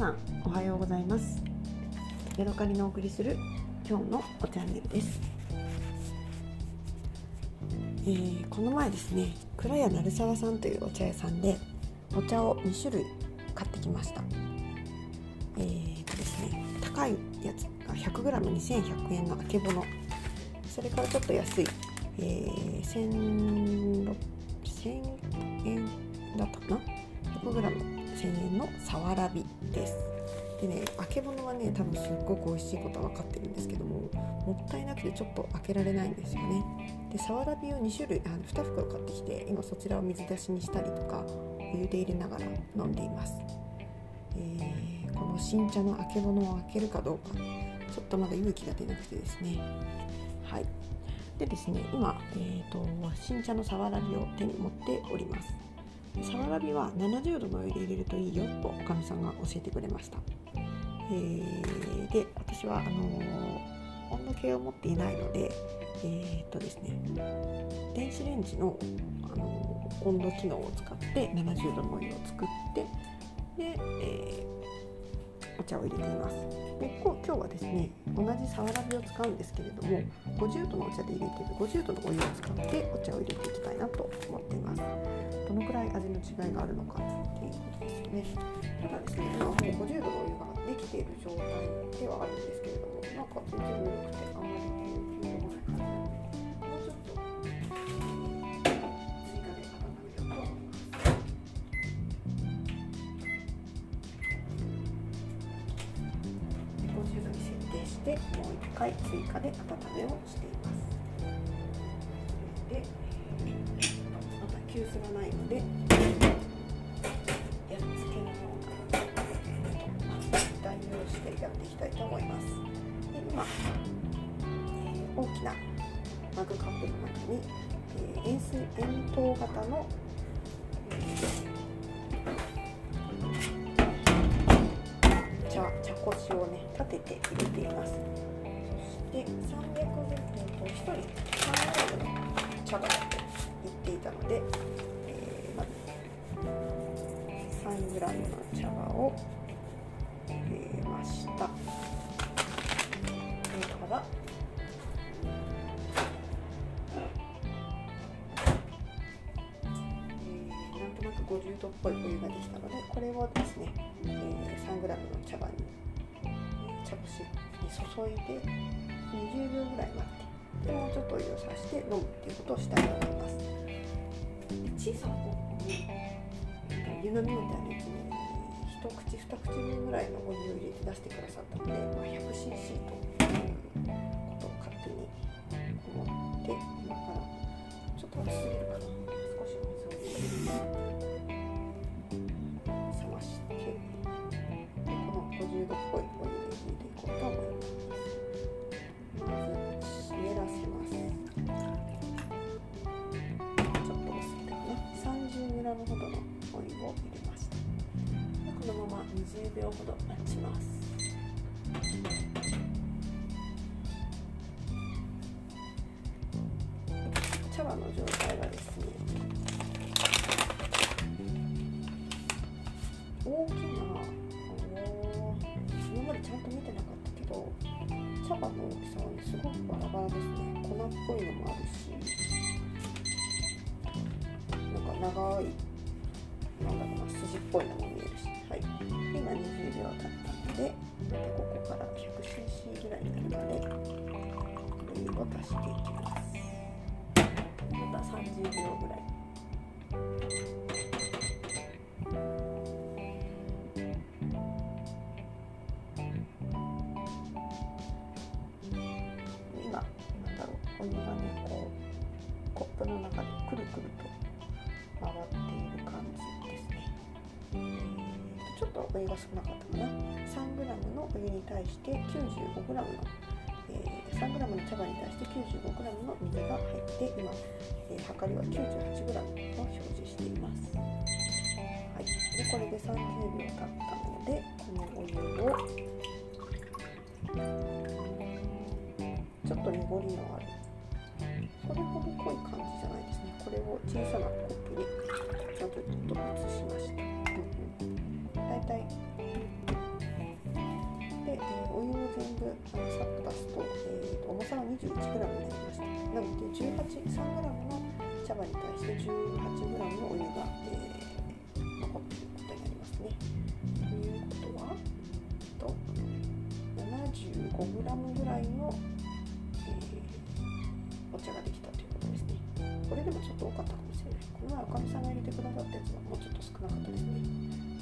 さんおはようございます。ヤドカリのお送りする今日のおチャンネルです、えーこの前ですね倉屋鳴沢さんというお茶屋さんでお茶を2種類買ってきました。えーとですね高いやつが 100g2100 円のあけぼの。それからちょっと安い、えー、1600 1000円だったかな？100g 1000円のさわらびです。でねあけぼのはね多分すっごく美味しいことは分かってるんですけどももったいなくてちょっと開けられないんですよね。でさわらびを2種類あの2袋買ってきて今そちらを水出しにしたりとかお湯で入れながら飲んでいます、えーこの新茶のあけぼのを開けるかどうか。ちょっとまだ勇気が出なくてですね。はい。でですね今、えー、と新茶のさわらびを手に持っております。サワラビは70度のお湯で入れるといいよとおかみさんが教えてくれました、えーで私はあのー温度計を持っていないのでえっ、とですね電子レンジの、あのー温度機能を使って70度のお湯を作ってで、え茶を入れています。で今日はですね同じさわらびを使うんですけれども50度のお茶で入れている50度のお湯を使ってお茶を入れていきたいなと思っています。どのくらい味の違いがあるのかっていうことですよね。ただですね今もう50度のお湯ができている状態ではあるんですけれどもなんか全然ぬるくてあんまり回追加で温めをしています。でまた急須がないのでやっつけのような代用してやっていきたいと思います。で今、えー大きなマグカップの中に、えー円錐円筒型の、茶茶こしをね立てて入れています。そして300グラムと1人3グラムの茶葉だと言っていたので、えーまず3グラムの茶葉を入れました。それからえーなんとなく50度っぽいお湯ができたのでこれをですね、えー、3g の茶葉に茶こしに注いで20秒ぐらい待って。でもうちょっとお湯をさして飲むっていうことをしたいと思います。小さなコップに湯飲みみたいなやつに一口二口分ぐらいのお湯を入れて出してくださったので、まあ、100cc ということ。お湯を入れました。でこのまま20秒ほど待ちます。茶葉の状態がですね大きな今までちゃんと見てなかったけど茶葉の大きさはねすごくバラバラですね。粉っぽいのもあるしなんか長い120っぽいのも見えるし、はい、今20秒経ったのでここから 100cc ぐらいになるまでこれにを足していきますまた30秒ぐらい。今なんだろうお湯がねこうコップの中でくるくると回ってちょっとお湯が少なかったかな。3g のお湯に対して 95g の、えー 3g の茶葉に対して 95g の水が入って今、えー、測りは 98g を表示しています。はい、でこれで30秒経ったのでこのお湯をちょっと濁りのあるそれほど濃い感じじゃないですね。これを小さなコップにちゃんと移しました、うんうん、だいたい全部あのさっと出すと,、えーと、重さは 21g になりました。なので 18.3g の茶葉に対して 18g のお湯が、えー、残っていることになりますね。ということはと 75g ぐらいの、えー、お茶ができたということですね。これでもちょっと多かったかもしれない。この前おかみさんが入れてくださったやつはもうちょっと少なかったですね。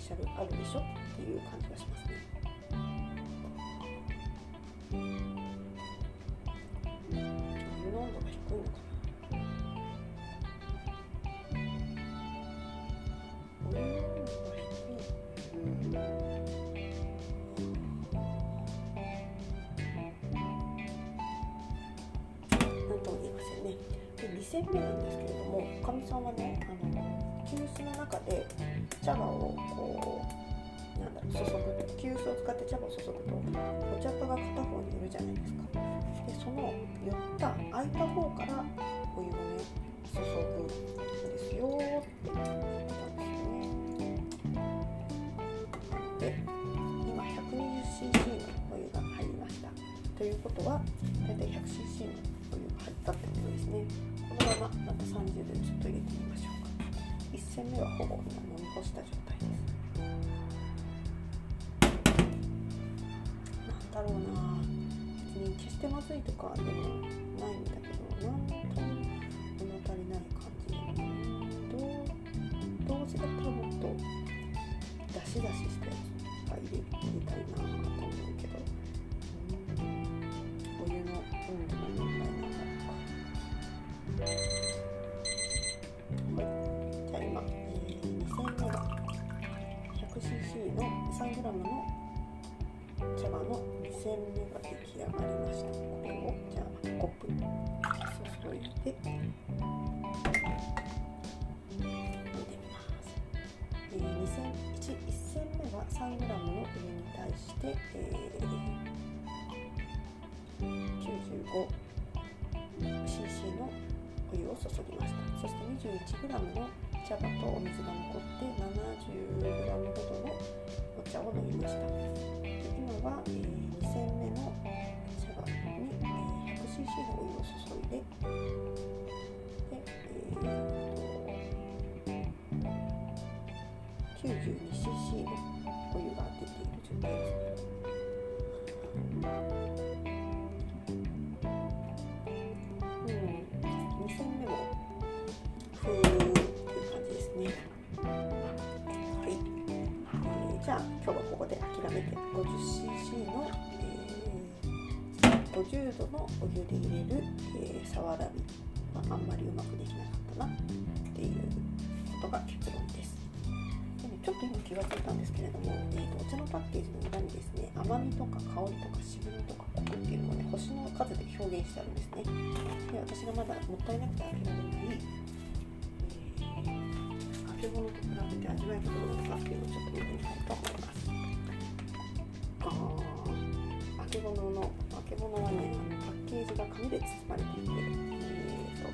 シャルあるでしょっていう感じがしますで2戦目なんですけれどもおかみさんはねあの急須の中で茶葉をこうなんだろう注ぐ急須を使って茶葉を注ぐとお茶っ葉が片方にいるじゃないですか。でその寄った空いた方からお湯をね注ぐんですよ。って言ってたんですよねで今 120cc のお湯が入りました。ということは大体 100cc のお湯が入ったってことですねこのまままた30でちょっと入れてみましょうか。1戦目はほぼ今飲み干した状態ですなんだろうな。別に決してまずいとかでもないんだけどな。んとも物足りない感じどうどうせだったらもっと出し出しした c c の茶葉の煎目が出来上がりました。これをじゃあコップに注いで入れます、えー、2煎 1, 1煎目は 3g のお湯に対して、えー、95cc のお湯を注ぎました。そして 21g の茶葉とお水が残って 70g ほどのお茶を飲みました。今は、えー、2煎目の茶葉に、えー、100cc のお湯を注いでで、えー、92cc のお湯が出ている状態です。50度のお湯で入れる、えー、サワラビはあんまりうまくできなかったなっていうことが結論です。でね、ちょっと今気がついたんですけれども、えーと、お茶のパッケージの裏にですね甘みとか香りとか渋みとかコクっていうのをね星の数で表現してあるんですね。で私がまだもったいなくて開けられない、えー、揚げ物と比べて味わいがどうなのかっていうのをちょっと見てみたいと思います。物はねあのパッケージが紙で包まれていて、えーと、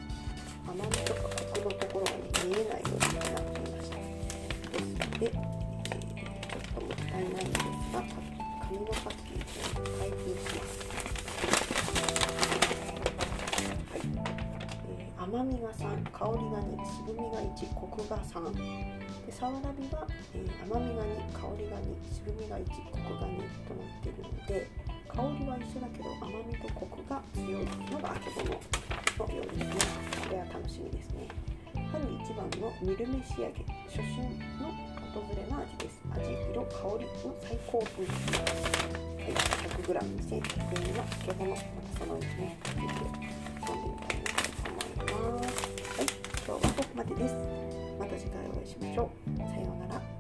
甘みとかコクのところが、ね、見えないようになっていましたですので、えー、ちょっともったいないんですが紙のパッケージを開封します。はいえー、甘みが3香りが2渋みが1コクが3でサワラビは、えー、甘みが2香りが2渋みが1コクが2となっているので香りは一緒だけど甘みとコクが強いのがあけぼののようですねこれは楽しみですね。春一番の煮るめ仕上げ初春の訪れの味です。味色香りの最高分はい 100g2100 円のあけぼのまたそのうちね見て飲んでみたいなと思いますはい今日はここまでです。また次回お会いしましょう。さようなら。